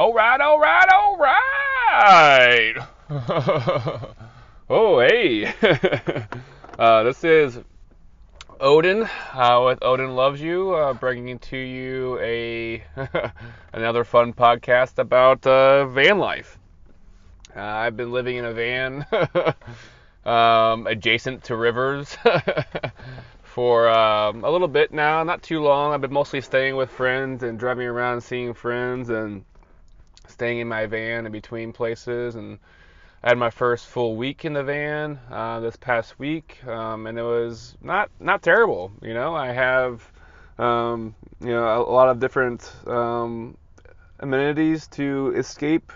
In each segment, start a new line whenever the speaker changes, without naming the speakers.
All right, all right, all right. oh, hey. uh, this is Odin uh, with Odin Loves You, uh, bringing to you a another fun podcast about uh, van life. Uh, I've been living in a van um, adjacent to rivers for um, a little bit now, not too long. I've been mostly staying with friends and driving around seeing friends and staying in my van in between places. And I had my first full week in the van uh, this past week, um, and it was not not terrible. You know, I have um, you know a, lot of different um, amenities to escape.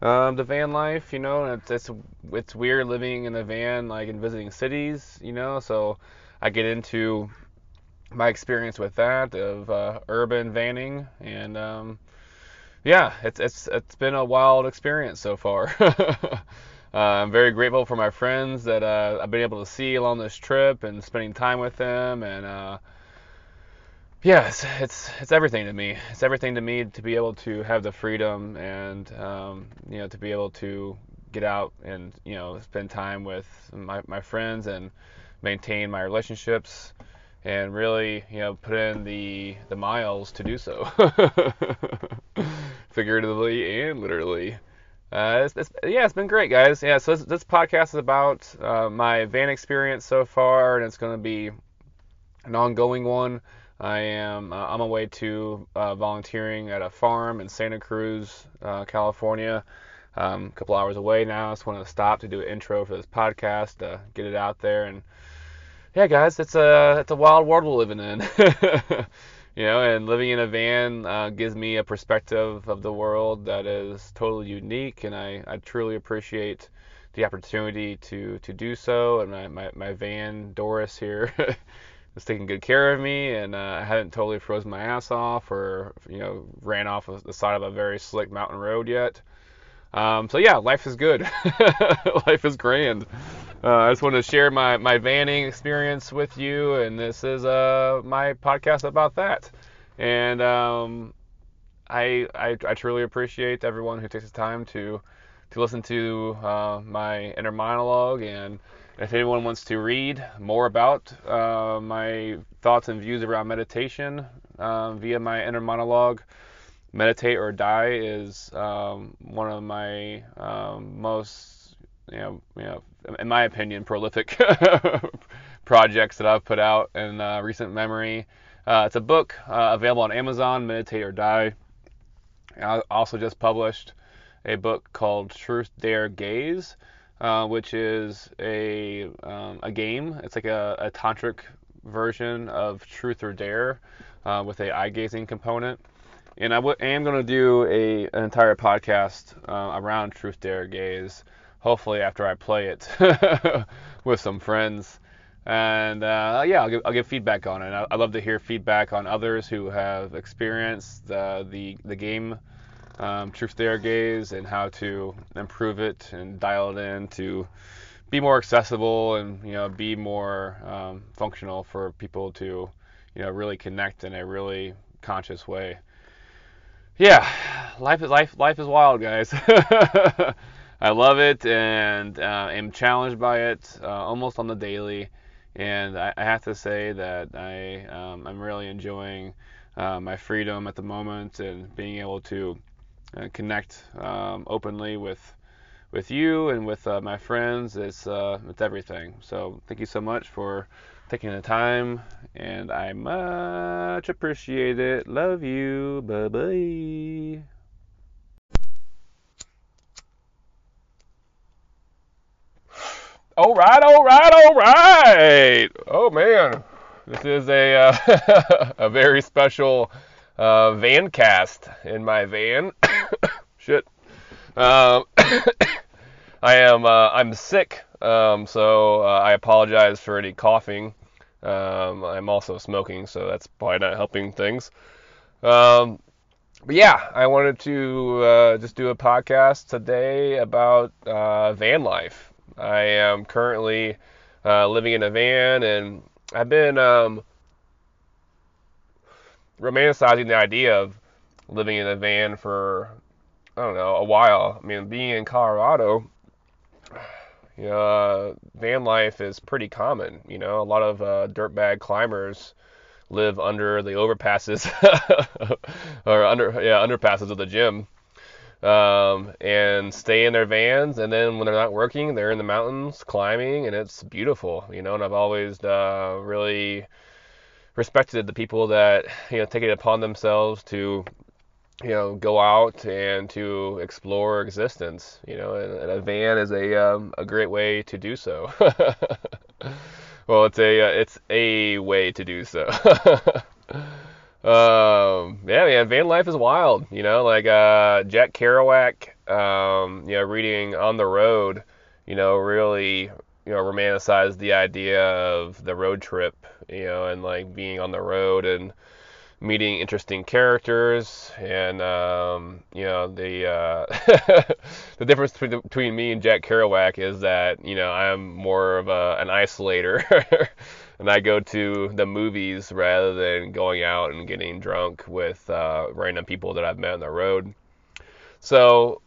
Uh, the van life, you know, it's, it's it's weird living in a van, like in visiting cities, you know. So I get into my experience with that of uh, urban vanning, and um, yeah, it's it's it's been a wild experience so far. uh, I'm very grateful for my friends that uh, I've been able to see along this trip and spending time with them, and uh, yeah, it's, it's it's everything to me. It's everything to me to be able to have the freedom and um, you know to be able to get out and you know spend time with my my friends and maintain my relationships and really, you know, put in the the miles to do so, figuratively and literally. Uh, it's, it's, yeah, it's been great, guys. Yeah, so this, this podcast is about uh, my van experience so far, and it's going to be an ongoing one. I am uh, on my way to uh, volunteering at a farm in Santa Cruz, uh, California. Um, a couple hours away now. I just wanted to stop to do an intro for this podcast, to get it out there, and yeah, guys, it's a it's a wild world we're living in. you know, and living in a van uh, gives me a perspective of the world that is totally unique, and I, I truly appreciate the opportunity to to do so. And my my, my van Doris here is taking good care of me, and uh, I haven't totally frozen my ass off or you know ran off the side of a very slick mountain road yet. Um, so yeah, life is good. life is grand. Uh, I just wanted to share my, my vanning experience with you, and this is uh, my podcast about that. And um, I, I, I truly appreciate everyone who takes the time to to listen to uh, my inner monologue. And if anyone wants to read more about uh, my thoughts and views around meditation uh, via my inner monologue, Meditate or Die is um, one of my um, most, you know, you know, in my opinion, prolific projects that I've put out in uh, recent memory. Uh, it's a book uh, available on Amazon, Meditate or Die. I also just published a book called Truth Dare Gaze, uh, which is a um, a game. It's like a, a tantric version of Truth or Dare uh, with a eye gazing component and I am going to do a an entire podcast uh, around Truth Dare Gaze. Hopefully, after I play it with some friends, and uh, yeah, I'll give, I'll give feedback on it. I, I love to hear feedback on others who have experienced uh, the the game um, Truth Dare Gaze and how to improve it and dial it in to be more accessible and you know be more um, functional for people to you know really connect in a really conscious way yeah, life is life. Life is wild, guys. I love it and uh, am challenged by it uh, almost on the daily. And I, I have to say that I um, I'm really enjoying uh, my freedom at the moment and being able to uh, connect um, openly with with you and with uh, my friends. It's uh, it's everything. So thank you so much for taking the time, and I much appreciate it. Love you. Bye bye. All right, all right, all right. Oh man, this is a uh, a very special uh, van cast in my van. Shit. Um, I am uh, I'm sick um, so uh, I apologize for any coughing. Um, I'm also smoking, so that's probably not helping things. Um, but yeah, I wanted to uh, just do a podcast today about uh, van life. I am currently uh, living in a van, and I've been um, romanticizing the idea of living in a van for I don't know, a while. I mean, being in Colorado, uh, van life is pretty common. You know, a lot of uh, dirtbag climbers live under the overpasses or under yeah underpasses of the gym um, and stay in their vans and then when they're not working they're in the mountains climbing and it's beautiful you know and i've always uh, really respected the people that you know take it upon themselves to you know go out and to explore existence you know and, and a van is a um, a great way to do so. Well it's a uh, it's a way to do so. Um yeah man van life is wild you know like uh jack kerouac um you know reading on the road you know really you know romanticized the idea of the road trip you know and like being on the road and meeting interesting characters and um, you know the uh, the difference between, between me and Jack Kerouac is that you know I'm more of a, an isolator and I go to the movies rather than going out and getting drunk with uh, random people that I've met on the road. So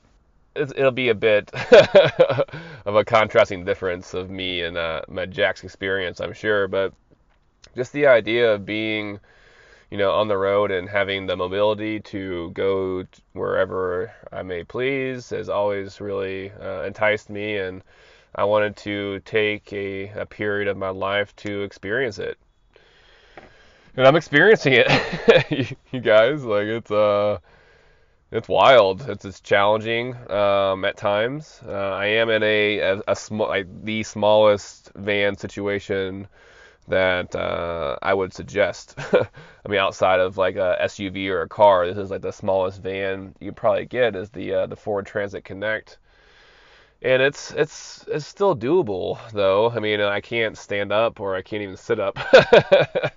it'll be a bit of a contrasting difference of me and uh, my Jack's experience, I'm sure, but just the idea of being you know, on the road and having the mobility to go wherever I may please has always really uh, enticed me, and I wanted to take a, a period of my life to experience it. And I'm experiencing it, you guys. Like it's uh, it's wild. It's it's challenging um, at times. Uh, I am in a a, a small, the smallest van situation that uh, I would suggest. I mean, outside of like a SUV or a car, this is like the smallest van you probably get is the uh, the Ford Transit Connect, and it's it's it's still doable though. I mean, I can't stand up or I can't even sit up.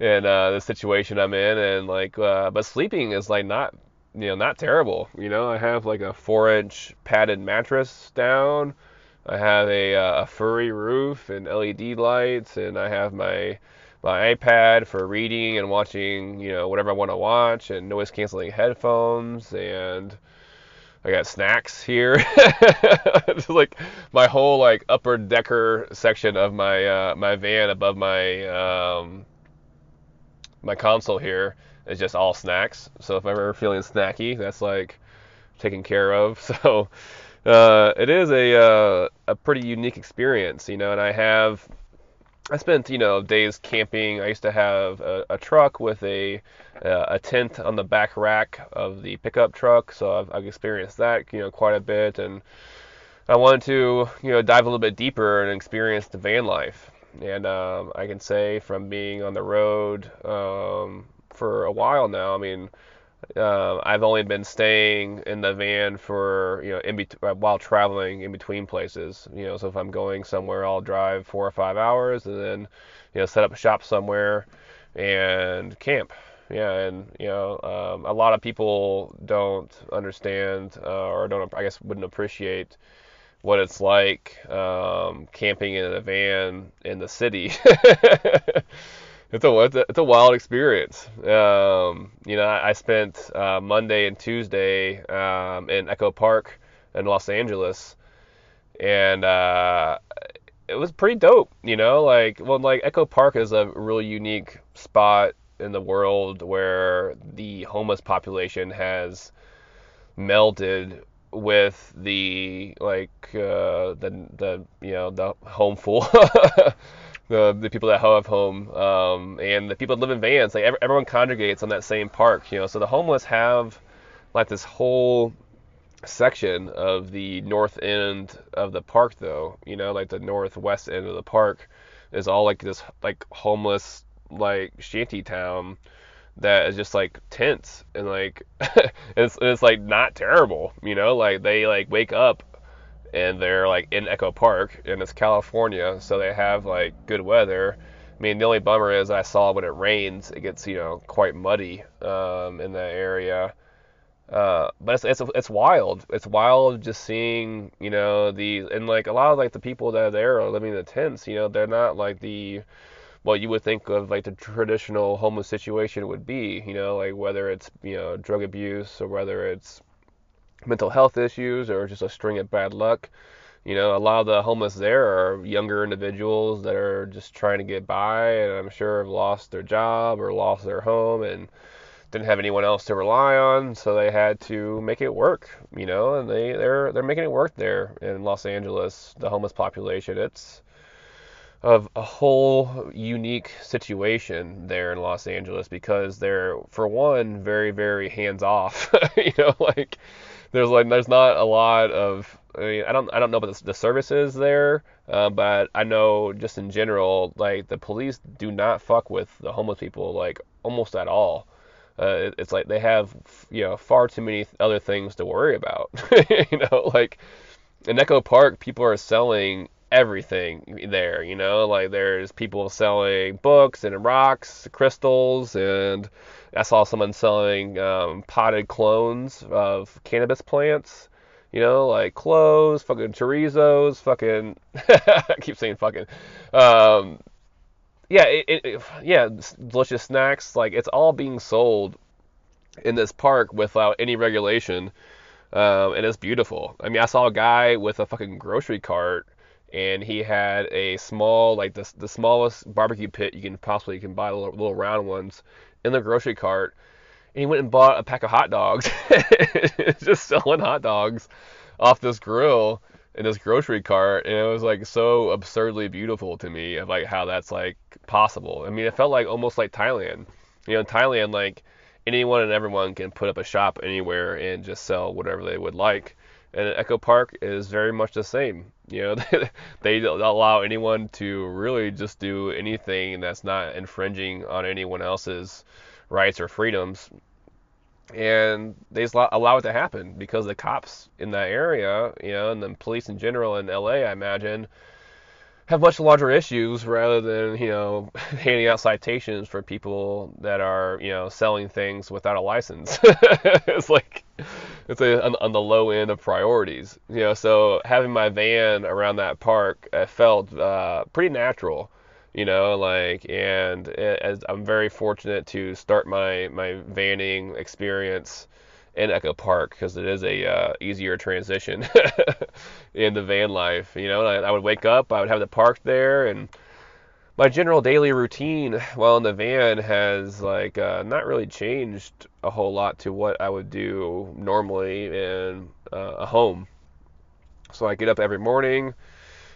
in uh, the situation I'm in, and like, uh, but sleeping is like not, you know, not terrible. You know, I have like a four-inch padded mattress down. I have a, uh, a furry roof and LED lights, and I have my my iPad for reading and watching, you know, whatever I want to watch, and noise canceling headphones, and I got snacks here. Like my whole like upper decker section of my uh, my van above my um, my console here is just all snacks. So if I'm ever feeling snacky, that's like taken care of. So uh, it is a uh, a pretty unique experience, you know. And I have I spent you know days camping. I used to have a, a truck with a uh, a tent on the back rack of the pickup truck, so I've, I've experienced that you know quite a bit. And I wanted to you know dive a little bit deeper and experience the van life. And um, I can say from being on the road um, for a while now, I mean uh, I've only been staying in the van for you know in bet- uh, while traveling in between places. You know, so if I'm going somewhere, I'll drive four or five hours and then you know set up a shop somewhere and camp. Yeah, and you know, um, a lot of people don't understand uh, or don't, I guess, wouldn't appreciate what it's like um, camping in a van in the city. it's a it's a, it's a wild experience. Um, you know, I, I spent uh, Monday and Tuesday um, in Echo Park in Los Angeles, and uh, it was pretty dope. You know, like well, like Echo Park is a really unique spot in the world where the homeless population has melted with the like uh, the the you know the homeful the the people that have home um, and the people that live in vans like everyone congregates on that same park you know? So the homeless have like this whole section of the north end of the park though you know? Like the northwest end of the park is all like this like homeless like shanty town that is just like tents and like it's it's like not terrible you know? Like they like wake up and they're like in Echo Park, and it's California, so they have like good weather. I mean, the only bummer is I saw when it rains, it gets you know quite muddy um, in that area. Uh, but it's, it's it's wild. It's wild just seeing you know the and like a lot of like the people that are there are living in the tents. You know, they're not like the what you would think of like the traditional homeless situation would be. You know, like whether it's you know drug abuse or whether it's mental health issues or just a string of bad luck. You know, a lot of the homeless there are younger individuals that are just trying to get by, and I'm sure have lost their job or lost their home and didn't have anyone else to rely on, so they had to make it work. You know, and they they're they're making it work there in Los Angeles. The homeless population, it's of a whole unique situation there in Los Angeles because they're for one very very hands off you know like there's like there's not a lot of I mean I don't I don't know about the, the services there uh, but I know just in general like the police do not fuck with the homeless people like almost at all. Uh, it, it's like they have you know far too many other things to worry about you know like in Echo Park people are selling everything there, you know, like there's people selling books and rocks, crystals, and I saw someone selling um, potted clones of cannabis plants, you know, like cloves, fucking chorizos, fucking, I keep saying fucking, um, yeah, it, it, yeah, delicious snacks, like it's all being sold in this park without any regulation. Um, and it's beautiful. I mean, I saw a guy with a fucking grocery cart and he had a small, like the, the smallest barbecue pit you can possibly you can buy little, little round ones in the grocery cart. And he went and bought a pack of hot dogs, just selling hot dogs off this grill in this grocery cart, and it was like so absurdly beautiful to me of like how that's like possible. I mean, it felt like almost like Thailand. You know, in Thailand, like anyone and everyone can put up a shop anywhere and just sell whatever they would like. And Echo Park is very much the same. You know, they allow anyone to really just do anything that's not infringing on anyone else's rights or freedoms. And they allow it to happen because the cops in that area, you know, and the police in general in LA, I imagine, have much larger issues rather than you know handing out citations for people that are you know selling things without a license. it's like it's a, on, on, the low end of priorities, you know. So having my van around that park I felt uh, pretty natural, you know, like and as I'm very fortunate to start my my vanning experience in Echo Park because it is a uh, easier transition in the van life. You know, I, I, would wake up, I would have the park there, and my general daily routine while in the van has like uh, not really changed a whole lot to what I would do normally in uh, a home. So I get up every morning.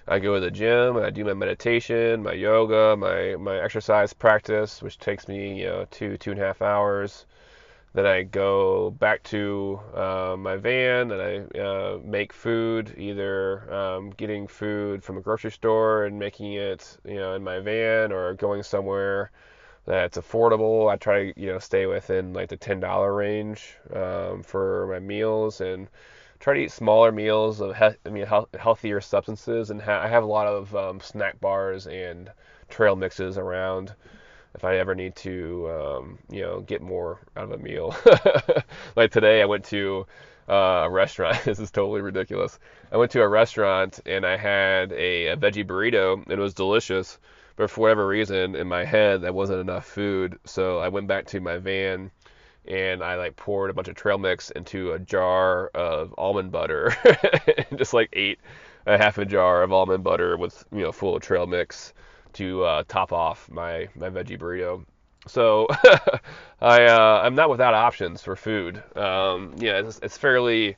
I go to the gym. I do my meditation, my yoga, my my exercise practice, which takes me you know two two and a half hours. Then I go back to uh, my van and I uh, make food, either um, getting food from a grocery store and making it, you know, in my van, or going somewhere that's affordable. I try to, you know, stay within like the ten dollar range um, for my meals and try to eat smaller meals of, he- I mean, he- healthier substances. And ha- I have a lot of um, snack bars and trail mixes around if I ever need to, um, you know, get more out of a meal. like today, I went to uh, a restaurant. this is totally ridiculous. I went to a restaurant and I had a, a veggie burrito. And it was delicious, but for whatever reason, in my head, that wasn't enough food. So I went back to my van and I like poured a bunch of trail mix into a jar of almond butter, and just like ate a half a jar of almond butter with you know full of trail mix to uh, top off my my veggie burrito. So I uh, I'm not without options for food. Um, yeah, it's, it's fairly.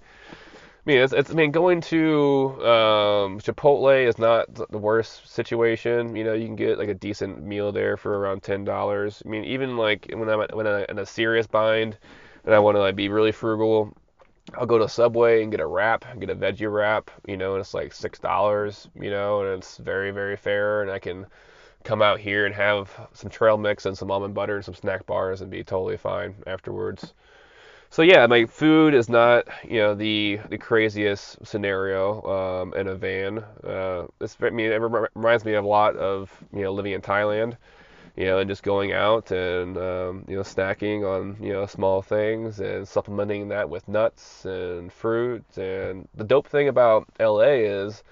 I mean, it's, it's, I mean, going to um, Chipotle is not the worst situation. You know, you can get like a decent meal there for around ten dollars. I mean, even like when I'm when I'm in a serious bind and I want to like be really frugal, I'll go to Subway and get a wrap, get a veggie wrap, you know, and it's like six dollars, you know, and it's very, very fair. And I can come out here and have some trail mix and some almond butter and some snack bars and be totally fine afterwards. So yeah, my food is not, you know, the the craziest scenario um, in a van. Uh, it's, I mean, it reminds me a lot of, you know, living in Thailand you know, and just going out and um, you know snacking on you know small things and supplementing that with nuts and fruit. And the dope thing about LA is,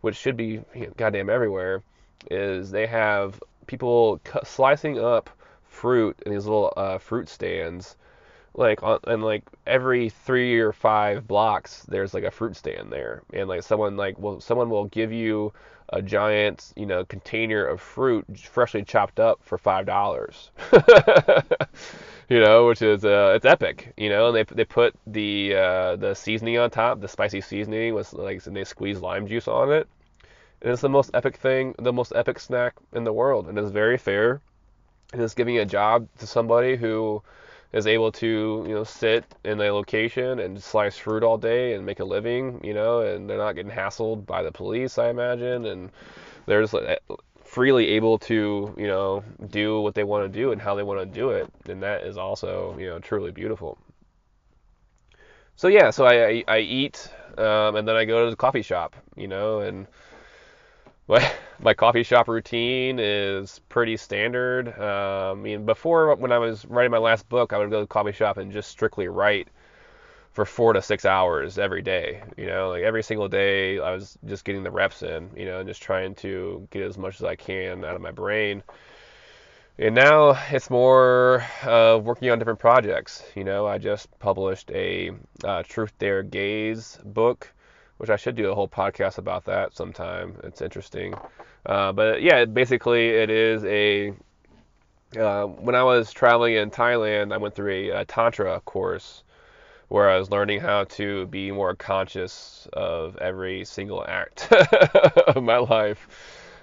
which should be you know, goddamn everywhere, is they have people slicing up fruit in these little uh, fruit stands like on and like every three or five blocks there's like a fruit stand there and like someone like will someone will give you a giant you know container of fruit freshly chopped up for five dollars. You know which is uh it's epic you know and they they put the uh the seasoning on top the spicy seasoning with like and they squeeze lime juice on it. And it's the most epic thing the most epic snack in the world and it's very fair. And it's giving a job to somebody who is able to you know sit in a location and slice fruit all day and make a living you know and they're not getting hassled by the police i imagine. And they're just freely able to you know do what they want to do and how they want to do it. And that is also you know truly beautiful. So yeah so i i, I eat um, and then i go to the coffee shop you know and my coffee shop routine is pretty standard. Um, I mean, before when I was writing my last book, I would go to the coffee shop and just strictly write for four to six hours every day. You know, like every single day, I was just getting the reps in. You know, and just trying to get as much as I can out of my brain. And now it's more uh, working on different projects. You know, I just published a uh, Truth Dare Gaze book which I should do a whole podcast about that sometime. It's interesting. Uh, but yeah, basically it is a. Uh, when I was traveling in Thailand, I went through a, a, Tantra course where I was learning how to be more conscious of every single act of my life,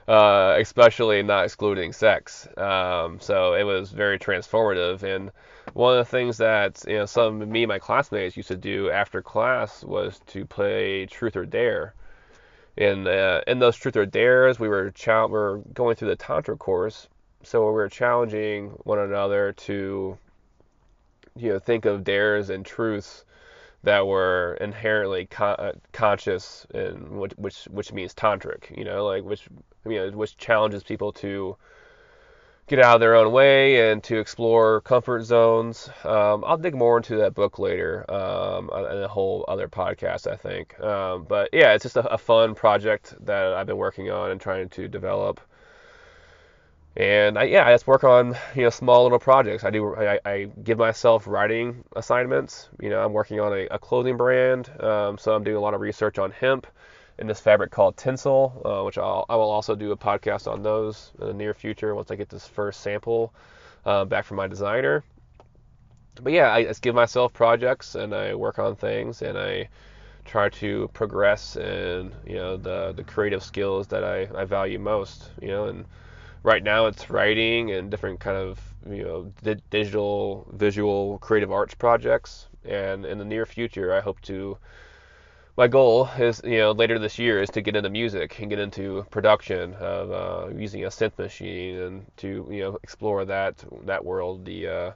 uh, especially not excluding sex. Um, so it was very transformative. And one of the things that you know some me and my classmates used to do after class was to play Truth or Dare. And uh, in those Truth or Dares, we were, we were going through the Tantra course, so we were challenging one another to you know think of dares and truths that were inherently uh, conscious and which, which which means tantric you know like which you know which challenges people to get out of their own way and to explore comfort zones. Um, I'll dig more into that book later um, in a whole other podcast, I think. Um, but yeah, it's just a, a, fun project that I've been working on and trying to develop. And I, yeah, I just work on you know small little projects. I do I, I give myself writing assignments. You know, I'm working on a, a clothing brand, um, so I'm doing a lot of research on hemp in this fabric called Tencel, uh, which I'll, I will also do a podcast on those in the near future once I get this first sample uh, back from my designer. But yeah, I just give myself projects and I work on things and I try to progress in you know the the creative skills that I, I value most. You know, and right now it's writing and different kind of you know di- digital, visual, creative arts projects. And in the near future, I hope to my goal is, you know, later this year is to get into music and get into production of uh, using a synth machine and to, you know, explore that that world, the uh,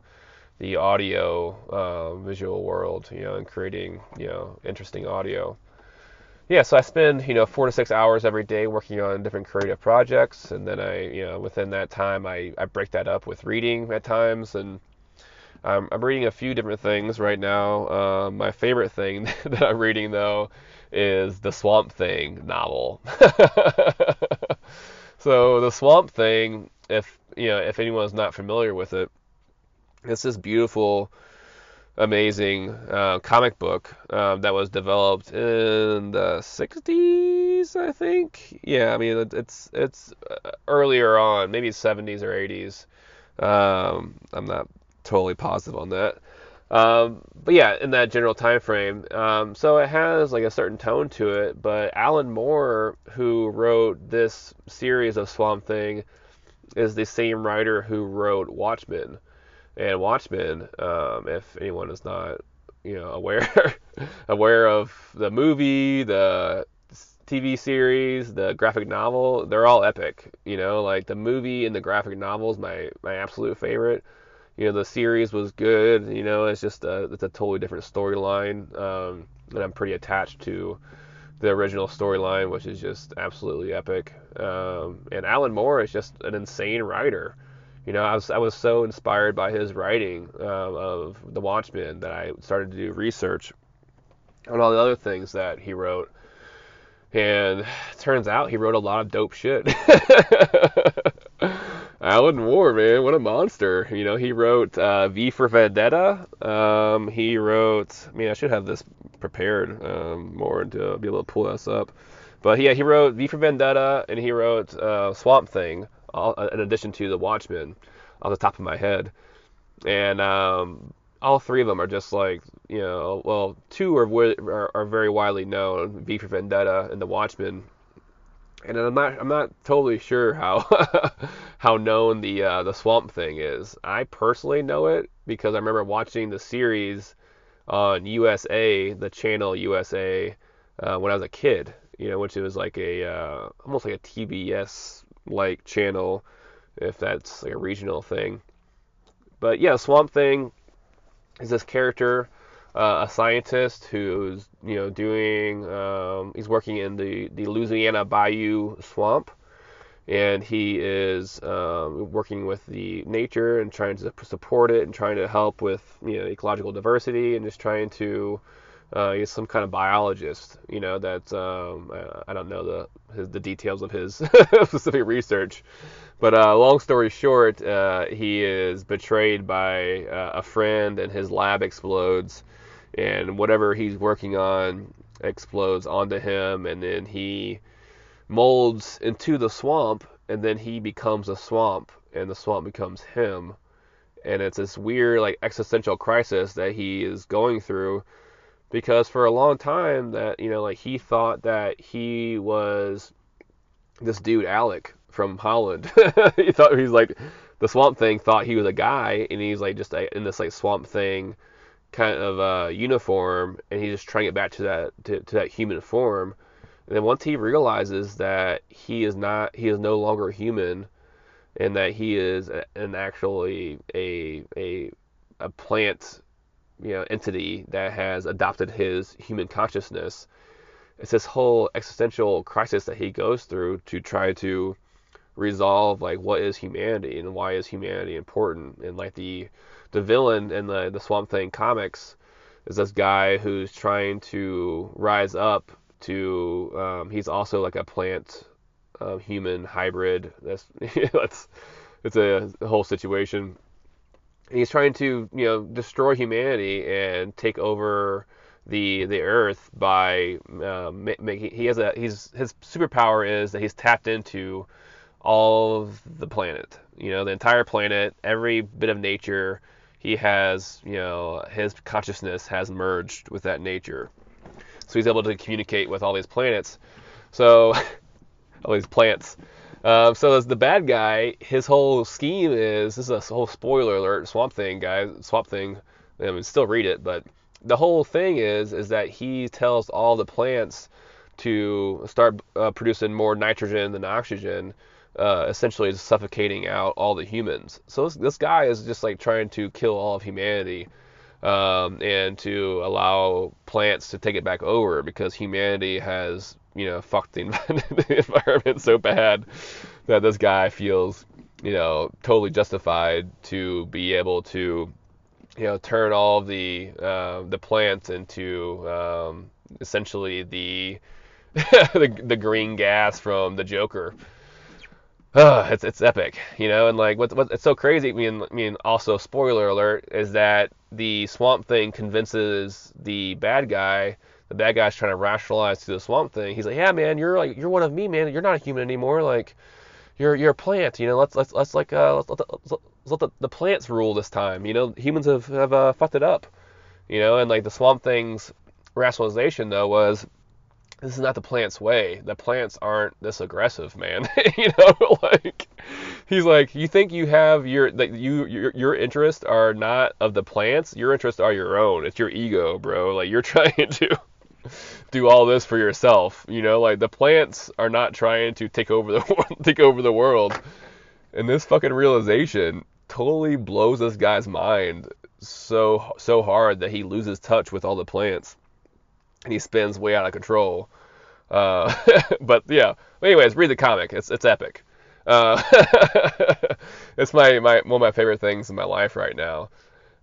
the audio uh, visual world, you know, and creating, you know, interesting audio. Yeah, so I spend, you know, four to six hours every day working on different creative projects, and then I, you know, within that time, I, I break that up with reading at times and um, I'm reading a few different things right now. Uh, my favorite thing that I'm reading though is the Swamp Thing novel. so the Swamp Thing, if you know, if anyone's not familiar with it, it's this beautiful, amazing uh, comic book uh, that was developed in the 60s, I think. Yeah, I mean it's it's uh, earlier on, maybe 70s or 80s. Um, I'm not totally positive on that. Um, but yeah, in that general time frame. Um, so it has like a certain tone to it. But Alan Moore, who wrote this series of Swamp Thing, is the same writer who wrote Watchmen. And Watchmen, um, if anyone is not, you know, aware aware of the movie, the TV series, the graphic novel, they're all epic. You know, like the movie and the graphic novel is my my absolute favorite you know the series was good. You know, it's just a, it's a totally different storyline, um, and I'm pretty attached to the original storyline, which is just absolutely epic. Um, and Alan Moore is just an insane writer. You know, I was I was so inspired by his writing uh, of The Watchmen that I started to do research on all the other things that he wrote. And turns out he wrote a lot of dope shit. Alan Moore, man, what a monster. You know, he wrote uh, V for Vendetta. Um, he wrote, I mean, I should have this prepared um, more to be able to pull this up. But yeah, he wrote V for Vendetta and he wrote uh, Swamp Thing, all, in addition to The Watchmen, off the top of my head. And um, all three of them are just like, you know, well, two are, are, are very widely known, V for Vendetta and The Watchmen and I'm not I'm not totally sure how how known the uh, the Swamp Thing is. I personally know it because I remember watching the series on USA, the channel USA, uh, when I was a kid. You know, which was like a uh, almost like a TBS like channel, if that's like a regional thing. But yeah, Swamp Thing is this character uh, a scientist who's you know doing um, he's working in the the Louisiana Bayou swamp, and he is um, working with the nature and trying to support it and trying to help with you know ecological diversity and just trying to uh, he's some kind of biologist, you know, that um, I don't know the his, the details of his specific research, but uh, long story short, uh, he is betrayed by uh, a friend and his lab explodes, and whatever he's working on explodes onto him, and then he molds into the swamp, and then he becomes a swamp, and the swamp becomes him. And it's this weird, like, existential crisis that he is going through because for a long time that you know like he thought that he was this dude Alec from Holland. he thought he's like the Swamp Thing thought he was a guy, and he's like just in this like Swamp Thing kind of uh, uniform, and he's just trying to get back to that to, to that human form. And then once he realizes that he is not, he is no longer human, and that he is an actually a a a plant, you know, entity that has adopted his human consciousness. It's this whole existential crisis that he goes through to try to resolve like what is humanity and why is humanity important and like the the villain in the the Swamp Thing comics is this guy who's trying to rise up to. Um, he's also like a plant uh, human hybrid. That's that's it's a, whole situation. And he's trying to you know destroy humanity and take over the the Earth by uh, making. He has a he's his superpower is that he's tapped into all of the planet. You know, the entire planet, every bit of nature he has, you know, his consciousness has merged with that nature. So he's able to communicate with all these planets. So, all these plants. Um, so as the bad guy, his whole scheme is this is a whole spoiler alert. Swamp Thing, guys, Swamp Thing. I mean, still read it, but the whole thing is is that he tells all the plants to start uh, producing more nitrogen than oxygen uh, essentially is suffocating out all the humans. So this, this guy is just like trying to kill all of humanity um, and to allow plants to take it back over because humanity has you know fucked the, environment so bad that this guy feels you know totally justified to be able to you know turn all of the uh, the plants into um, essentially the, the the green gas from the Joker uh, it's it's epic, you know, and like what what it's so crazy. I mean, I mean, also spoiler alert is that the Swamp Thing convinces the bad guy. The bad guy's trying to rationalize to the Swamp Thing. He's like, "Yeah, man, you're like you're one of me, man. You're not a human anymore. Like, you're you're a plant. You know, let's let's let's like uh let's, let's, let's, let's let the, the plants rule this time. You know, humans have have uh, fucked it up. You know, and like the Swamp Thing's rationalization though was this is not the plant's way. The plants aren't this aggressive, man. you know, like he's like, you think you have your that you your your interests are not of the plants. Your interests are your own. It's your ego, bro. Like you're trying to do all this for yourself. You know, like the plants are not trying to take over the take over the world. And this fucking realization totally blows this guy's mind so so hard that he loses touch with all the plants and he spins way out of control. Uh, but yeah. Anyways, read the comic. It's it's epic. Uh, it's my, my one of my favorite things in my life right now.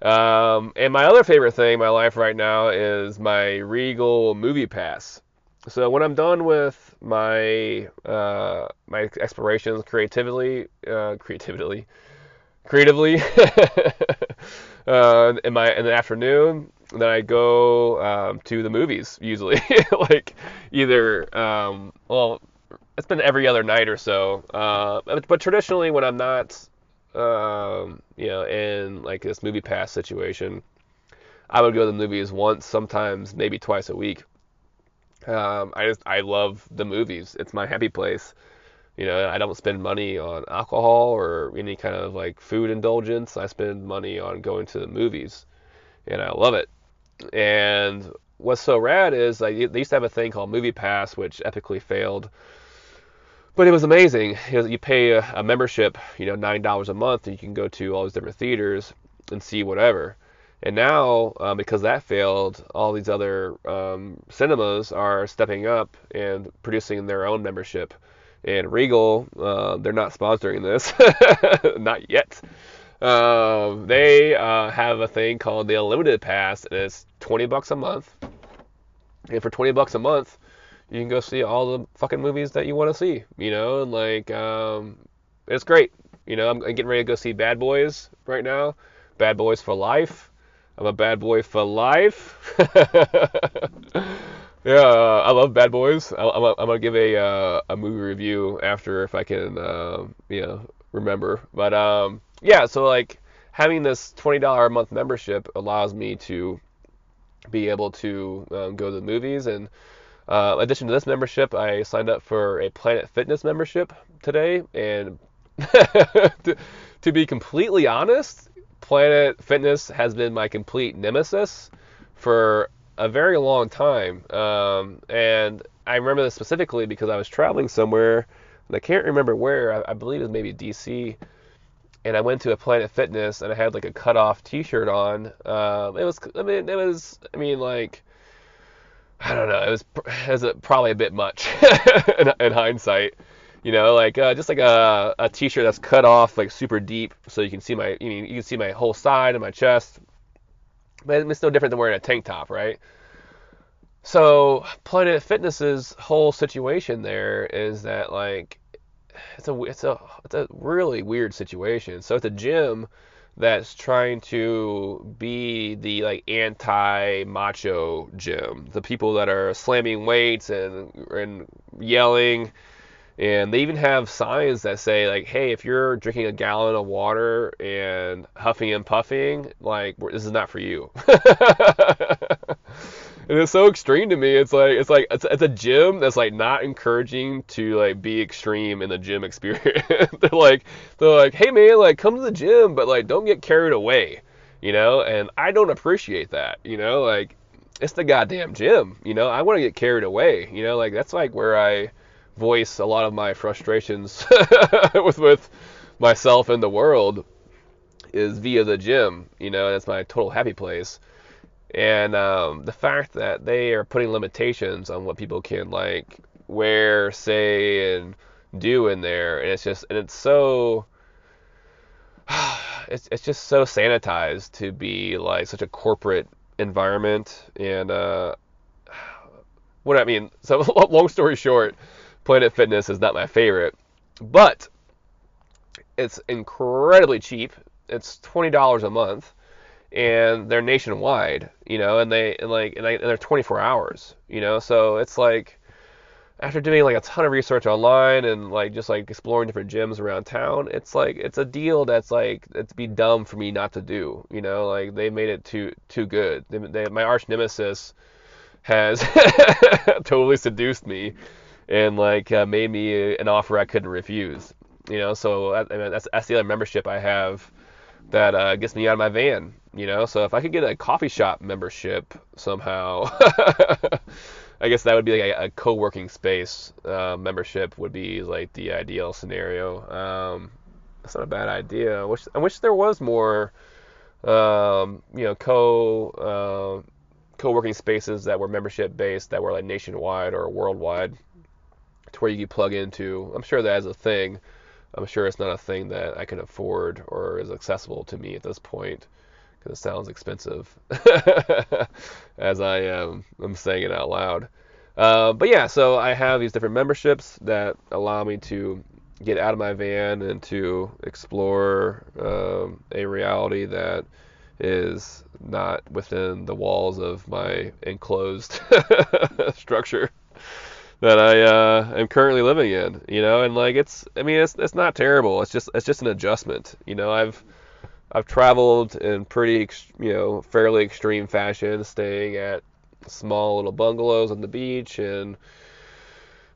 Um, and my other favorite thing in my life right now is my Regal Movie Pass. so when I'm done with my uh, my explorations creatively, uh, creatively, creatively, uh, in my in the afternoon, then I go um, to the movies usually, like either um, well, it's been every other night or so, uh, but, traditionally when I'm not, um, you know, in like this movie pass situation, I would go to the movies once, sometimes maybe twice a week. Um, I just I love the movies. It's my happy place. You know, I don't spend money on alcohol or any kind of like food indulgence. I spend money on going to the movies, and I love it. And what's so rad is like they used to have a thing called Movie Pass, which epically failed. But it was amazing. You, pay a, a membership, you know, nine dollars a month, and you can go to all these different theaters and see whatever. And now, um, because that failed, all these other um, cinemas are stepping up and producing their own membership. And Regal, uh, they're not sponsoring this, not yet. Um, they uh, have a thing called the Unlimited Pass, and it's 20 bucks a month. And for 20 bucks a month, you can go see all the fucking movies that you want to see, you know, and like, um, it's great. You know, I'm getting ready to go see Bad Boys right now. Bad Boys for Life. I'm a bad boy for life. yeah, uh, I love Bad Boys. I, am gonna give a uh, a movie review after if I can, uh, you know, remember. But um, yeah, so like having this twenty dollar a month membership allows me to be able to um, go to the movies. And uh, in addition to this membership, I signed up for a Planet Fitness membership today. And to, to be completely honest, Planet Fitness has been my complete nemesis for a very long time. Um, and I remember this specifically because I was traveling somewhere, and I can't remember where. I, I believe it was maybe DC. And I went to a Planet Fitness, and I had like a cut off T-shirt on. Uh, it was, I mean, it was, I mean, like, I don't know, it was, it was probably a bit much in, in hindsight. You know, like uh, just like a, a t-shirt that's cut off like super deep, so you can see my, you, mean, you can see my whole side and my chest. But it's no different than wearing a tank top, right? So Planet Fitness's whole situation there is that like it's a it's a it's a really weird situation. So it's a gym that's trying to be the like anti macho gym. The people that are slamming weights and and yelling and they even have signs that say like, "Hey, if you're drinking a gallon of water and huffing and puffing, like this is not for you." and it's so extreme to me. It's like it's like it's, it's a gym that's like not encouraging to like be extreme in the gym experience. they're like they're like, "Hey man, like come to the gym, but like don't get carried away." You know, and I don't appreciate that. You know, like it's the goddamn gym. You know, I want to get carried away. You know, like that's like where I voice a lot of my frustrations with with myself and the world is via the gym. You know, that's my total happy place. And um, the fact that they are putting limitations on what people can like wear, say, and do in there, and it's just and it's so it's it's just so sanitized to be like such a corporate environment and uh what I mean so long story short Planet Fitness is not my favorite, but it's incredibly cheap. It's twenty dollars a month, and they're nationwide. You know, and they and like and, they, and they're 24 hours. You know, so it's like after doing like a ton of research online and like just like exploring different gyms around town, it's like it's a deal that's like it'd be dumb for me not to do. You know, like they made it too too good. They, they, my arch nemesis has totally seduced me and like uh, made me an offer I couldn't refuse. You know, so I, I mean, that's that's the other membership I have that uh, gets me out of my van. You know, so if I could get a coffee shop membership somehow, I guess that would be like a, a co-working space uh, membership would be like the ideal scenario. Um, that's not a bad idea. I wish I wish there was more, um, you know, co uh, co-working spaces that were membership based that were like nationwide or worldwide to where you can plug into. I'm sure that is a thing. I'm sure it's not a thing that I can afford or is accessible to me at this point because it sounds expensive as I am I'm saying it out loud. Uh, but yeah, so I have these different memberships that allow me to get out of my van and to explore um, a reality that is not within the walls of my enclosed structure that I uh, am currently living in. You know, and like it's, I mean, it's it's not terrible. It's just it's just an adjustment. You know, I've I've traveled in pretty, you know, fairly extreme fashion, staying at small little bungalows on the beach and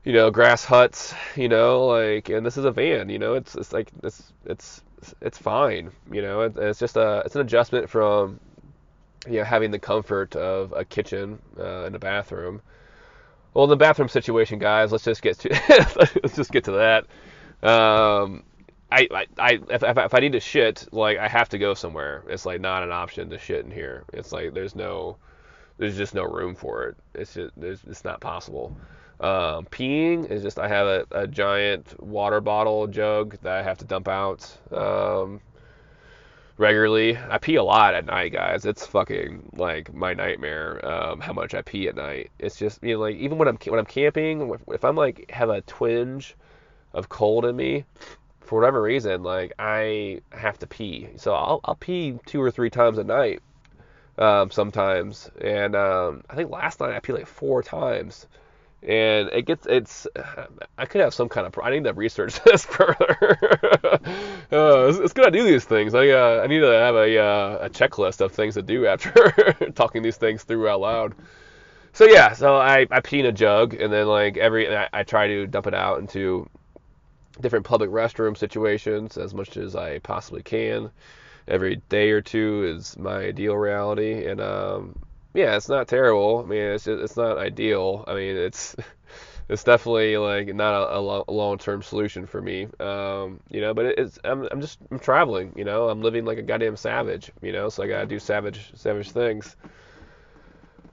you know grass huts you know like and this is a van you know it's it's like it's it's it's fine you know it, it's just a it's an adjustment from you know having the comfort of a kitchen uh, and a bathroom well the bathroom situation guys let's just get to let's just get to that um I, I, I if, if I need to shit, like I have to go somewhere. It's like not an option to shit in here. It's like there's no, there's just no room for it. It's just it's not possible. Um, peeing is just I have a, a, giant water bottle jug that I have to dump out um, regularly. I pee a lot at night, guys. It's fucking like my nightmare. Um, how much I pee at night. It's just you know like even when I'm when I'm camping, if I'm like have a twinge of cold in me, for whatever reason, like I have to pee. So I'll I'll pee two or three times a night um, sometimes. And um, I think last night I peed like four times. And it gets, it's, I could have some kind of, I need to research this further. uh, it's, it's, good do these things. I, uh, I need to have a, uh, a checklist of things to do after talking these things through out loud. So yeah, so I, I pee in a jug and then like every, I, I try to dump it out into different public restroom situations as much as I possibly can every day or two is my ideal reality, and um, yeah, it's not terrible. I mean, it's just, it's not ideal. I mean, it's it's definitely like not a, a long-term solution for me. Um, you know, but it's I'm I'm just I'm traveling. You know, I'm living like a goddamn savage. You know, so I gotta do savage savage things.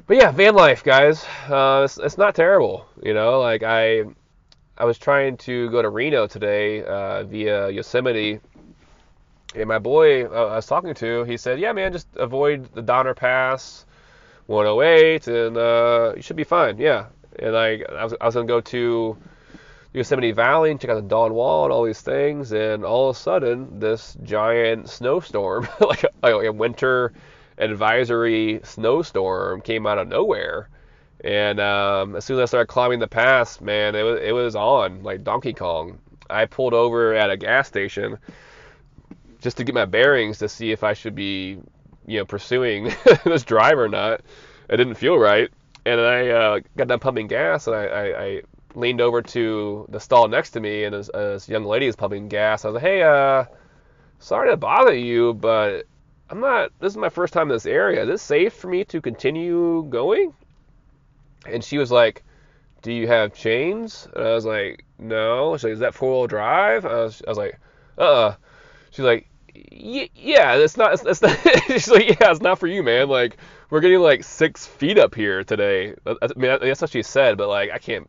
But yeah, van life, guys. Uh, it's, it's not terrible. You know, like I I was trying to go to Reno today uh, via Yosemite and my boy uh, I was talking to, he said, "Yeah, man, just avoid the Donner Pass, 108, and uh, you should be fine." Yeah, and I, I was, I was gonna go to Yosemite Valley and check out the Dawn Wall and all these things, and all of a sudden, this giant snowstorm, like, a, like a winter advisory snowstorm, came out of nowhere. And um, as soon as I started climbing the pass, man, it was it was on like Donkey Kong. I pulled over at a gas station just to get my bearings to see if I should be, you know, pursuing this drive or not. It didn't feel right, and I uh, got done pumping gas, and I, I, I, leaned over to the stall next to me, and this, uh, this young lady is pumping gas. I was like, "Hey, uh, sorry to bother you, but I'm not. This is my first time in this area. Is it safe for me to continue going?" And she was like, "Do you have chains?" And I was like, "No." She's like, "Is that four wheel drive?" I was, I was like, "Uh." uh She's like, yeah, it's not. It's, it's not. she's like, yeah, it's not for you, man. Like, we're getting like six feet up here today. I mean, that's what she said, but like, I can't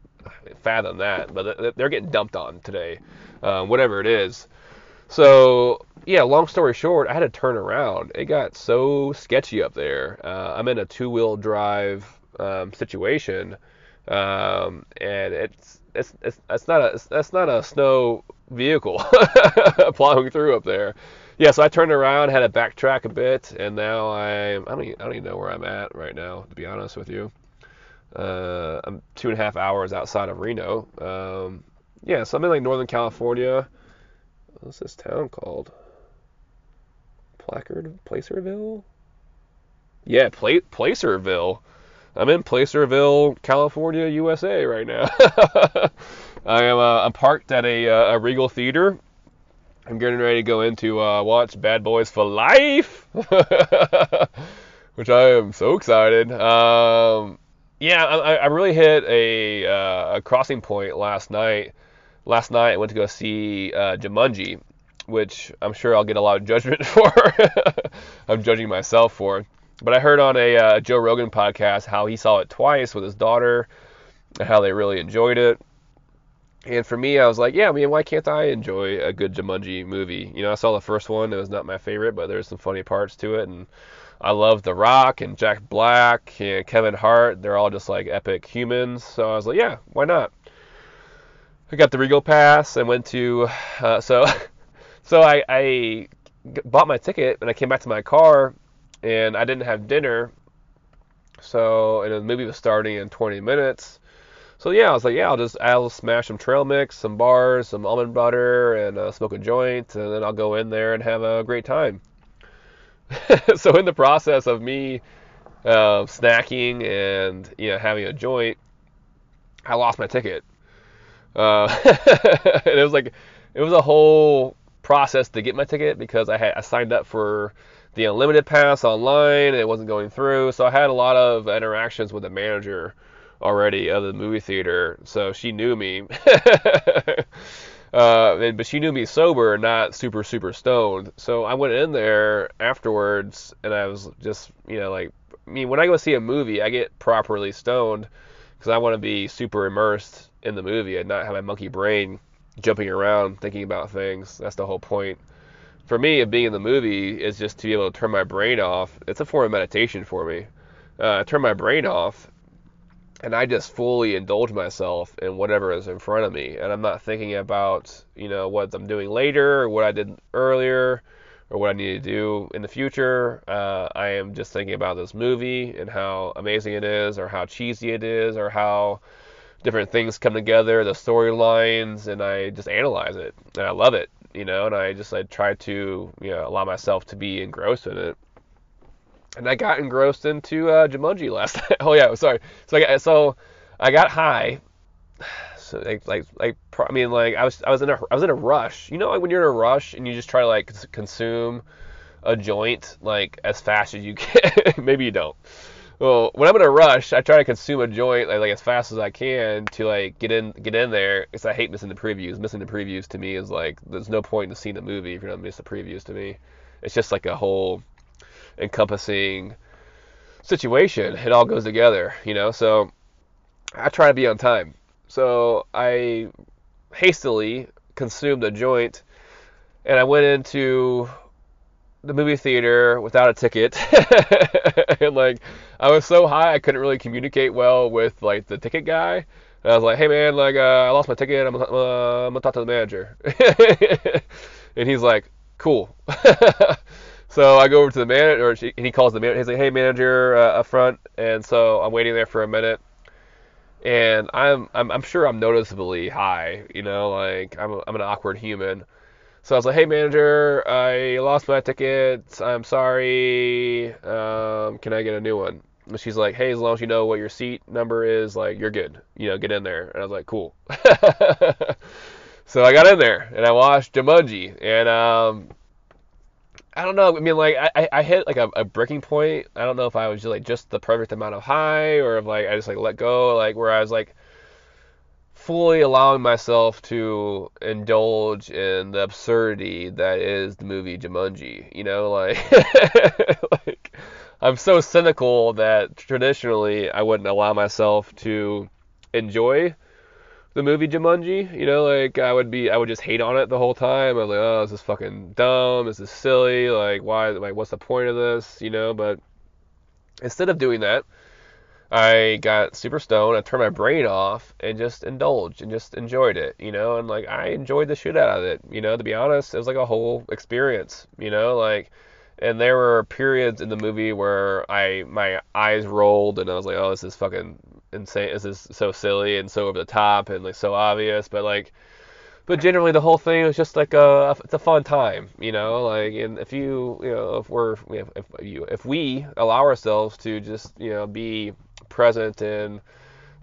fathom that. But they're getting dumped on today, um, whatever it is. So yeah, long story short, I had to turn around. It got so sketchy up there. Uh, I'm in a two-wheel drive um, situation, um, and it's it's it's it's not a it's not a snow vehicle plowing through up there yeah, so I turned around, had to backtrack a bit, and now I I don't even, I don't even know where I'm at right now, to be honest with you. Uh, I'm two and a half hours outside of Reno. Um, yeah, so I'm in like Northern California. What's this town called? Placard, Placerville. Yeah, Pla- Placerville. I'm in Placerville, California, USA right now. I am uh, I'm parked at a, uh, a Regal Theater I'm getting ready to go into uh, watch Bad Boys for Life, which I am so excited. Um, yeah, I, I, really hit a, uh, a, crossing point last night. Last night I went to go see uh, Jumanji, which I'm sure I'll get a lot of judgment for. I'm judging myself for. But I heard on a uh, Joe Rogan podcast how he saw it twice with his daughter, and how they really enjoyed it. And for me, I was like, yeah, I mean, why can't I enjoy a good Jumanji movie? You know, I saw the first one; it was not my favorite, but there's some funny parts to it, and I love The Rock and Jack Black and Kevin Hart. They're all just like epic humans. So I was like, yeah, why not? I got the Regal Pass and went to uh, so so I, I bought my ticket and I came back to my car and I didn't have dinner. So and the movie was starting in 20 minutes. So yeah, I was like, yeah, I'll just I'll smash some trail mix, some bars, some almond butter, and uh, smoke a joint, and then I'll go in there and have a great time. so in the process of me uh, snacking and you know having a joint, I lost my ticket. Uh, and it was like it was a whole process to get my ticket because I had I signed up for the unlimited pass online and it wasn't going through. So I had a lot of interactions with the manager already of the movie theater. So she knew me. Uh, but she knew me sober, not super super stoned. So I went in there afterwards, and I was just you know like I mean when I go see a movie, I get properly stoned because I want to be super immersed in the movie and not have my monkey brain jumping around thinking about things. That's the whole point. For me, of being in the movie is just to be able to turn my brain off. It's a form of meditation for me. Uh, turn my brain off and I just fully indulge myself in whatever is in front of me, and I'm not thinking about you know what I'm doing later or what I did earlier or what I need to do in the future. Uh, I am just thinking about this movie and how amazing it is, or how cheesy it is, or how different things come together, the storylines, and I just analyze it, and I love it, you know, and I just I try to you know allow myself to be engrossed in it and I got engrossed into uh, Jumanji last night. oh yeah, sorry. So I got, so I got high. So like like like I mean like I was I was in a I was in a rush. You know like when you're in a rush and you just try to like consume a joint like as fast as you can. Maybe you don't. Well, when I'm in a rush, I try to consume a joint like, like as fast as I can to like get in get in there. Because I hate missing the previews. Missing the previews to me is like there's no point in seeing the movie if you're not miss the previews to me. It's just like a whole encompassing situation. It all goes together, you know. So I try to be on time. So I hastily consumed a joint, and I went into the movie theater without a ticket, and like I was so high I couldn't really communicate well with like the ticket guy. And I was like, "Hey man, like uh, I lost my ticket. I'm, uh, I'm gonna talk to the manager." and he's like, "Cool." So I go over to the manager, and he calls the manager. He's like, "Hey, manager, uh, up front." And so I'm waiting there for a minute, and I'm I'm, I'm sure I'm noticeably high. You know, like I'm a, I'm an awkward human. So I was like, "Hey, manager, I lost my ticket. I'm sorry. Um, can I get a new one?" And she's like, "Hey, as long as you know what your seat number is, like you're good. You know, get in there." And I was like, "Cool." so I got in there and I watched Jumanji, and um, I don't know. I mean, like I, I hit like a, a breaking point. I don't know if I was just like just the perfect amount of high or if like I just like let go, like where I was like fully allowing myself to indulge in the absurdity that is the movie Jumanji. You know, like like I'm so cynical that traditionally I wouldn't allow myself to enjoy the movie Jumanji. You know, like I would be, I would just hate on it the whole time. I was like, oh, this is fucking dumb. This is silly. Like, why? Like, what's the point of this? You know, but instead of doing that, I got super stoned. I turned my brain off and just indulged and just enjoyed it. You know, and like I enjoyed the shit out of it. You know, to be honest, it was like a whole experience. You know, like. And there were periods in the movie where I my eyes rolled and I was like, oh, this is fucking insane. This is so silly and so over the top and like so obvious, but like, but generally the whole thing is just like a it's a fun time, you know. Like, and if you you know if we're if you if we allow ourselves to just you know be present in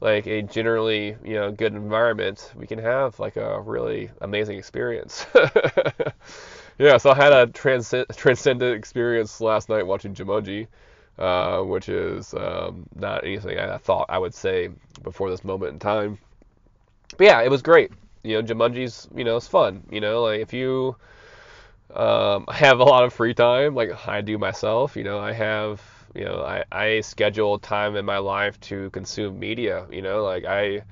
like a generally you know good environment, we can have like a really amazing experience. yeah, so I had a transcend- transcendent experience last night watching Jumanji. Uh, which is um, not anything I thought I would say before this moment in time. But yeah, it was great. You know, Jumanji's, you know, it's fun. You know, like if you um, have a lot of free time, like I do myself, you know, I have, you know, I, I schedule time in my life to consume media. You know, like I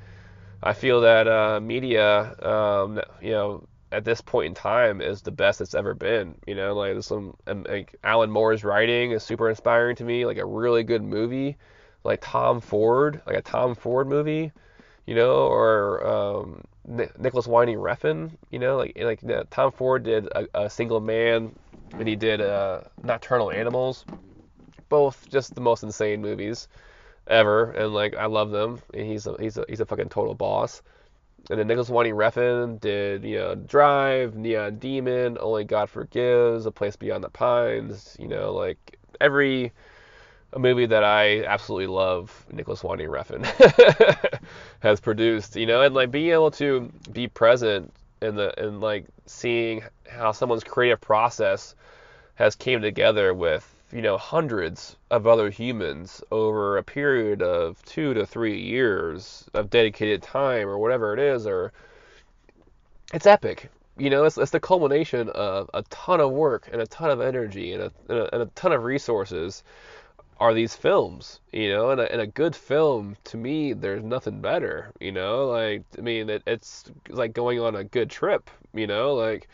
I feel that uh, media, um, you know, at this point in time is the best it's ever been. You know, like this some like Alan Moore's writing is super inspiring to me. Like a really good movie, like Tom Ford, like a Tom Ford movie, you know, or um, Nicolas Winding Refn, you know, like like uh, Tom Ford did a, a, Single Man, and he did uh, Nocturnal Animals, both just the most insane movies ever, and like I love them. And he's a, he's a, he's a fucking total boss. And then Nicolas Winding Refn did you know Drive, Neon Demon, Only God Forgives, A Place Beyond the Pines. You know like every movie that I absolutely love, Nicolas Winding Refn has produced, you know, and like being able to be present in the and like seeing how someone's creative process has came together with you know hundreds of other humans over a period of two to three years of dedicated time or whatever it is, or it's epic. You know, it's, it's the culmination of a ton of work and a ton of energy and a, and a, and a ton of resources are these films, you know, and a, and a good film to me, there's nothing better, you know, like I mean, it, it's like going on a good trip, you know, like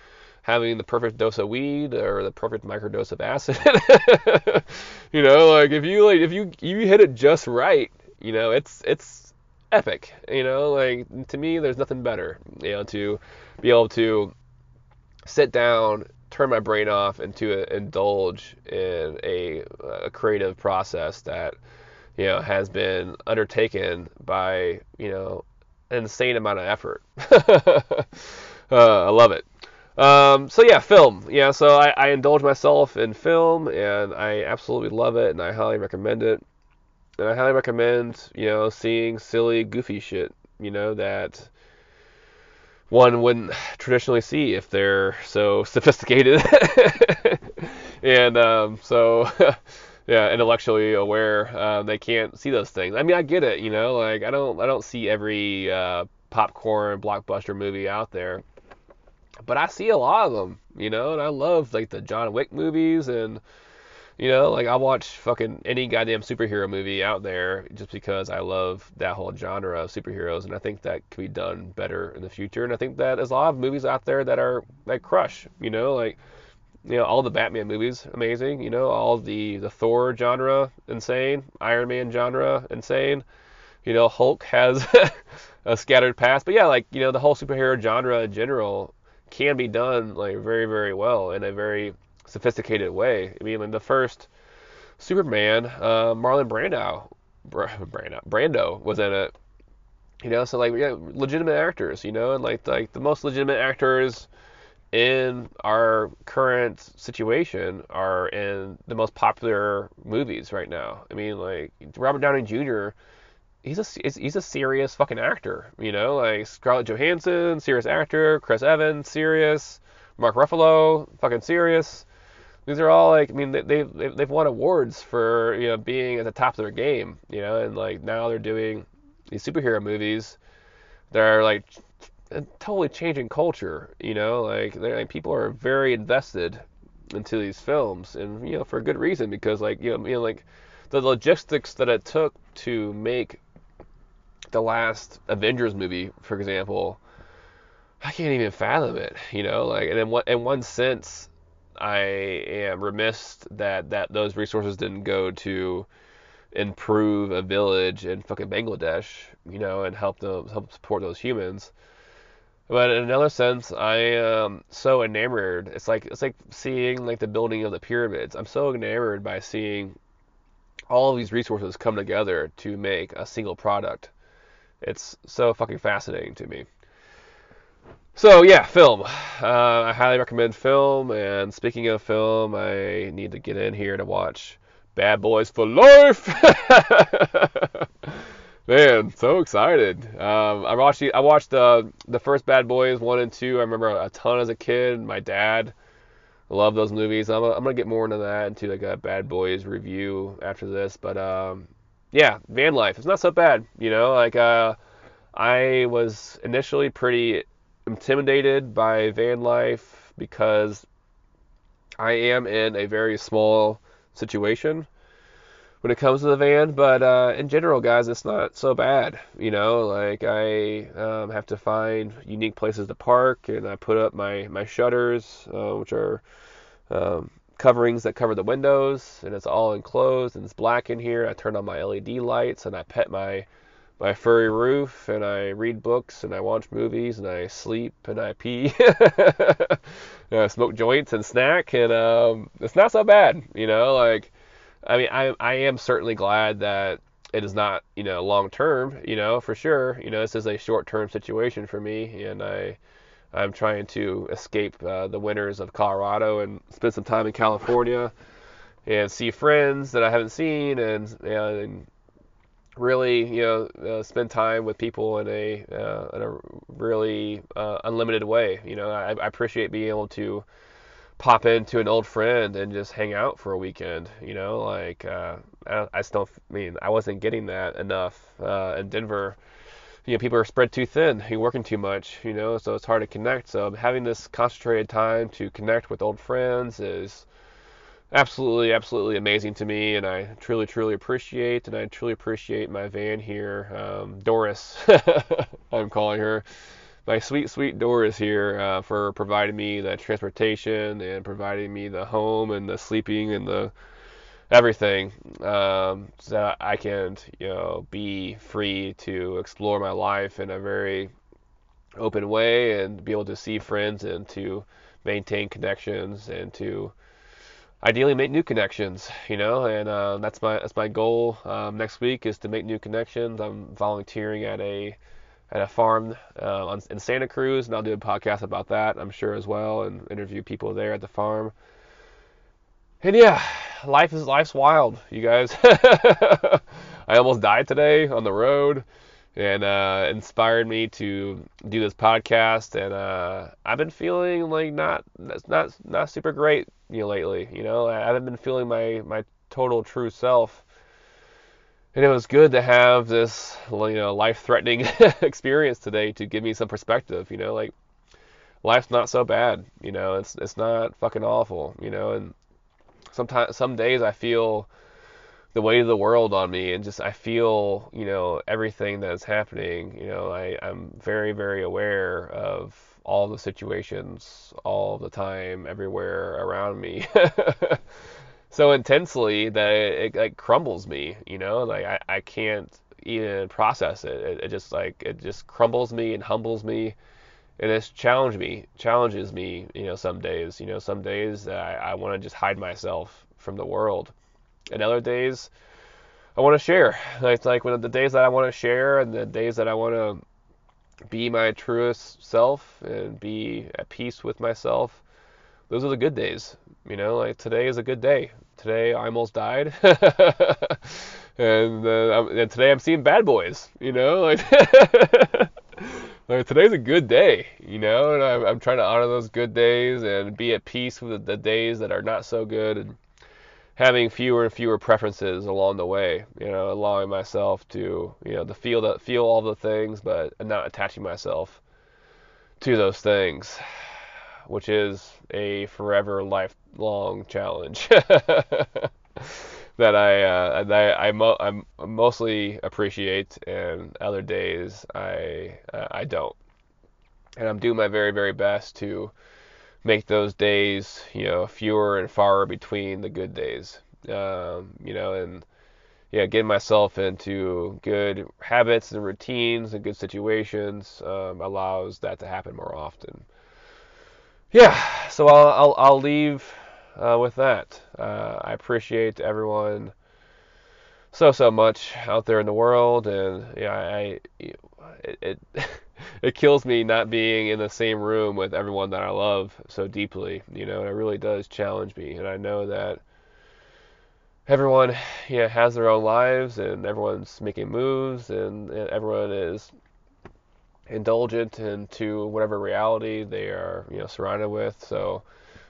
having the perfect dose of weed or the perfect microdose of acid, you know, like if you like if you you hit it just right, you know, it's it's epic, you know, like to me, there's nothing better, you know, to be able to sit down turn my brain off and to indulge in a, a creative process that you know has been undertaken by you know an insane amount of effort. uh, I love it. Um, so yeah, film. Yeah, so I, I indulge myself in film, and I absolutely love it, and I highly recommend it. And I highly recommend you know seeing silly, goofy shit. You know that one wouldn't traditionally see if they're so sophisticated and um, so yeah intellectually aware um, they can't see those things i mean i get it you know like i don't i don't see every uh, popcorn blockbuster movie out there but i see a lot of them you know and i love like the john wick movies and you know, like I watch fucking any goddamn superhero movie out there just because I love that whole genre of superheroes, and I think that could be done better in the future. And I think that there's a lot of movies out there that are that crush. You know, like you know all the Batman movies, amazing. You know, all the the Thor genre, insane. Iron Man genre, insane. You know, Hulk has a scattered past, but yeah, like you know the whole superhero genre in general can be done like very very well in a very sophisticated way. I mean, in the first Superman, uh, Marlon Brando, Brando, Brando was in it. You know, so like yeah, legitimate actors. You know, and like like the most legitimate actors in our current situation are in the most popular movies right now. I mean, like Robert Downey Jr. He's a he's a serious fucking actor, you know, like Scarlett Johansson, serious actor, Chris Evans, serious, Mark Ruffalo, fucking serious. These are all like I mean they they've they've won awards for you know being at the top of their game, you know, and like now they're doing these superhero movies that are like totally changing culture, you know, like, like people are very invested into these films and you know for a good reason because like you know, you know like the logistics that it took to make the last Avengers movie, for example, I can't even fathom it, you know, like and in one in one sense I am remiss that that those resources didn't go to improve a village in fucking Bangladesh, you know, and help them help support those humans. But in another sense, I am so enamored. It's like it's like seeing like the building of the pyramids. I'm so enamored by seeing all of these resources come together to make a single product. It's so fucking fascinating to me. So yeah, film. Uh, I highly recommend film. And speaking of film, I need to get in here to watch Bad Boys for Life. Man, so excited. Um, I watched I watched the the first Bad Boys one and two. I remember a ton as a kid. My dad loved those movies. I'm, I'm gonna get more into that into like a Bad Boys review after this. But um, yeah, van life. It's not so bad. You know, like uh, I was initially pretty intimidated by van life because I am in a very small situation when it comes to the van. But uh, in general, guys, it's not so bad. You know, like I um, have to find unique places to park, and I put up my my shutters, uh, which are um, coverings that cover the windows, and it's all enclosed and it's black in here. I turn on my LED lights and I pet my my furry roof and I read books and I watch movies and I sleep and I pee, and I smoke joints and snack and um, it's not so bad, you know. Like, I mean, I I am certainly glad that it is not you know long term, you know for sure. You know, this is a short term situation for me, and I I'm trying to escape uh, the winters of Colorado and spend some time in California and see friends that I haven't seen and, and really, you know, uh, spend time with people in a uh, in a really uh, unlimited way. You know, I, I, appreciate being able to pop into an old friend and just hang out for a weekend. You know, like uh, I, I still I mean I wasn't getting that enough uh, in Denver you know, people are spread too thin, you're working too much, you know, so it's hard to connect. So having this concentrated time to connect with old friends is absolutely, absolutely amazing to me, and I truly, truly appreciate, and I truly appreciate my van here, um, Doris, I'm calling her, my sweet, sweet Doris here uh, for providing me the transportation and providing me the home and the sleeping and the everything um, so that I can, you know, be free to explore my life in a very open way and be able to see friends and to maintain connections and to ideally make new connections, you know, and uh, that's my that's my goal um, next week is to make new connections. I'm volunteering at a at a farm uh, on, in Santa Cruz, and I'll do a podcast about that, I'm sure as well, and interview people there at the farm. And yeah, life is life's wild, you guys. I almost died today on the road, and uh, inspired me to do this podcast. And uh, I've been feeling like not not not super great, you know, lately. You know, I haven't been feeling my my total true self. And it was good to have this, you know, life-threatening experience today to give me some perspective. You know, like life's not so bad. You know, it's it's not fucking awful. You know, and sometimes some days I feel the weight of the world on me and just I feel you know everything that is happening. You know I, I'm very very aware of all the situations all the time everywhere around me. So intensely that it, it, like crumbles me you know like I, I can't even process it. it it just like it just crumbles me and humbles me and it's challenged me, challenges me, you know, some days, you know, some days I, I want to just hide myself from the world, and other days I want to share. It's like when the days that I want to share and the days that I want to be my truest self and be at peace with myself. Those are the good days, you know. Like today is a good day. Today I almost died, and, uh, and today I'm seeing Bad Boys, you know, like. like today's a good day, you know, and I'm, I'm trying to honor those good days and be at peace with the days that are not so good and having fewer and fewer preferences along the way, you know, allowing myself to, you know, to feel that feel all the things, but not attaching myself to those things, which is a forever lifelong challenge. that I uh, I, I, mo- I mostly appreciate, and other days I uh, I don't. And I'm doing my very very best to make those days you know fewer and far between the good days. Um, you know, and yeah, getting myself into good habits and routines and good situations um, allows that to happen more often. Yeah, so I'll I'll, I'll leave uh, with that. Uh, I appreciate everyone so so much out there in the world, and yeah, I it it, it kills me not being in the same room with everyone that I love so deeply. You know, it really does challenge me, and I know that everyone yeah has their own lives, and everyone's making moves, and, and everyone is indulgent into whatever reality they are you know surrounded with. So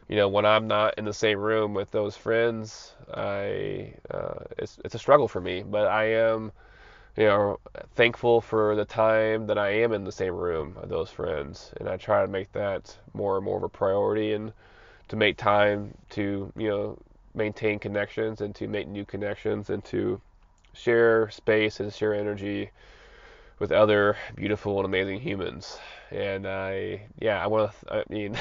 you know, when I'm not in the same room with those friends, I uh, it's it's a struggle for me. But I am, you know, thankful for the time that I am in the same room with those friends, and I try to make that more and more of a priority, and to make time to you know maintain connections and to make new connections and to share space and share energy with other beautiful and amazing humans. And I, yeah, I want to. I mean,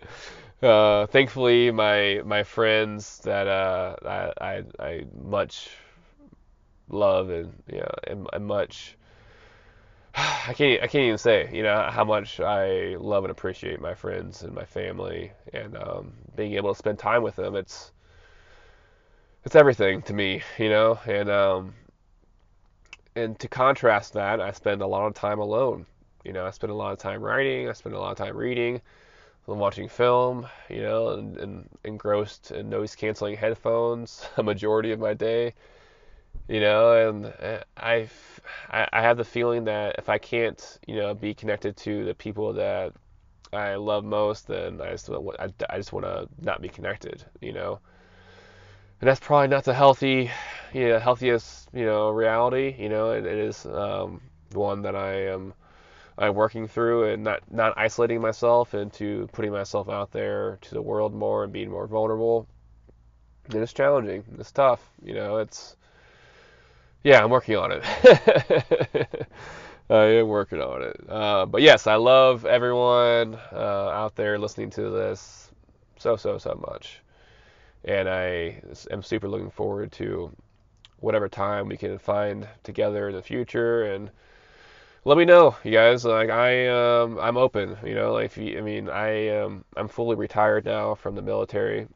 uh, thankfully, my my friends that uh, I, I I much love and know and, and much. I can't I can't even say you know how much I love and appreciate my friends and my family and um, being able to spend time with them. It's it's everything to me, you know, and um, and to contrast that, I spend a lot of time alone. You know, I spend a lot of time writing. I spend a lot of time reading. I'm watching film. You know, and, and engrossed in noise canceling headphones a majority of my day. You know, and uh, I've I have the feeling that if I can't, you know, be connected to the people that I love most, then I just I, I just want to not be connected. You know and that's probably not the healthy, you know, healthiest, you know, reality. You know, it, it is um, one that I am I'm working through and not not isolating myself into putting myself out there to the world more and being more vulnerable. And it's challenging. It's tough. You know, it's yeah, I'm working on it. I am working on it. Uh, but yes, I love everyone uh, out there listening to this so so so much and I am super looking forward to whatever time we can find together in the future and let me know you guys like I um I'm open you know like you, I mean I um I'm fully retired now from the military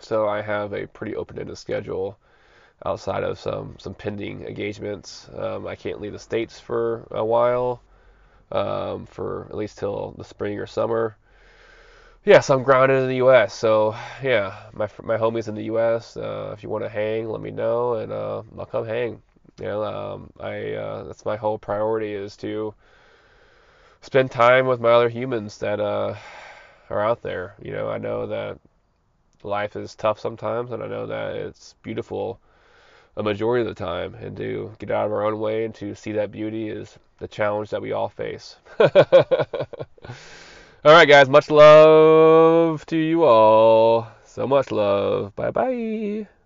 so I have a pretty open-ended schedule outside of some some pending engagements um, I can't leave the states for a while um, for at least till the spring or summer yeah, so I'm grounded in the U.S. So yeah, my my homies in the U.S. Uh, if you want to hang, let me know, and uh, I'll come hang. You know, um, I uh, that's my whole priority is to spend time with my other humans that uh, are out there. You know, I know that life is tough sometimes, and I know that it's beautiful a majority of the time. And to get out of our own way and to see that beauty is the challenge that we all face. All right, guys. Much love to you all. So much love. Bye bye.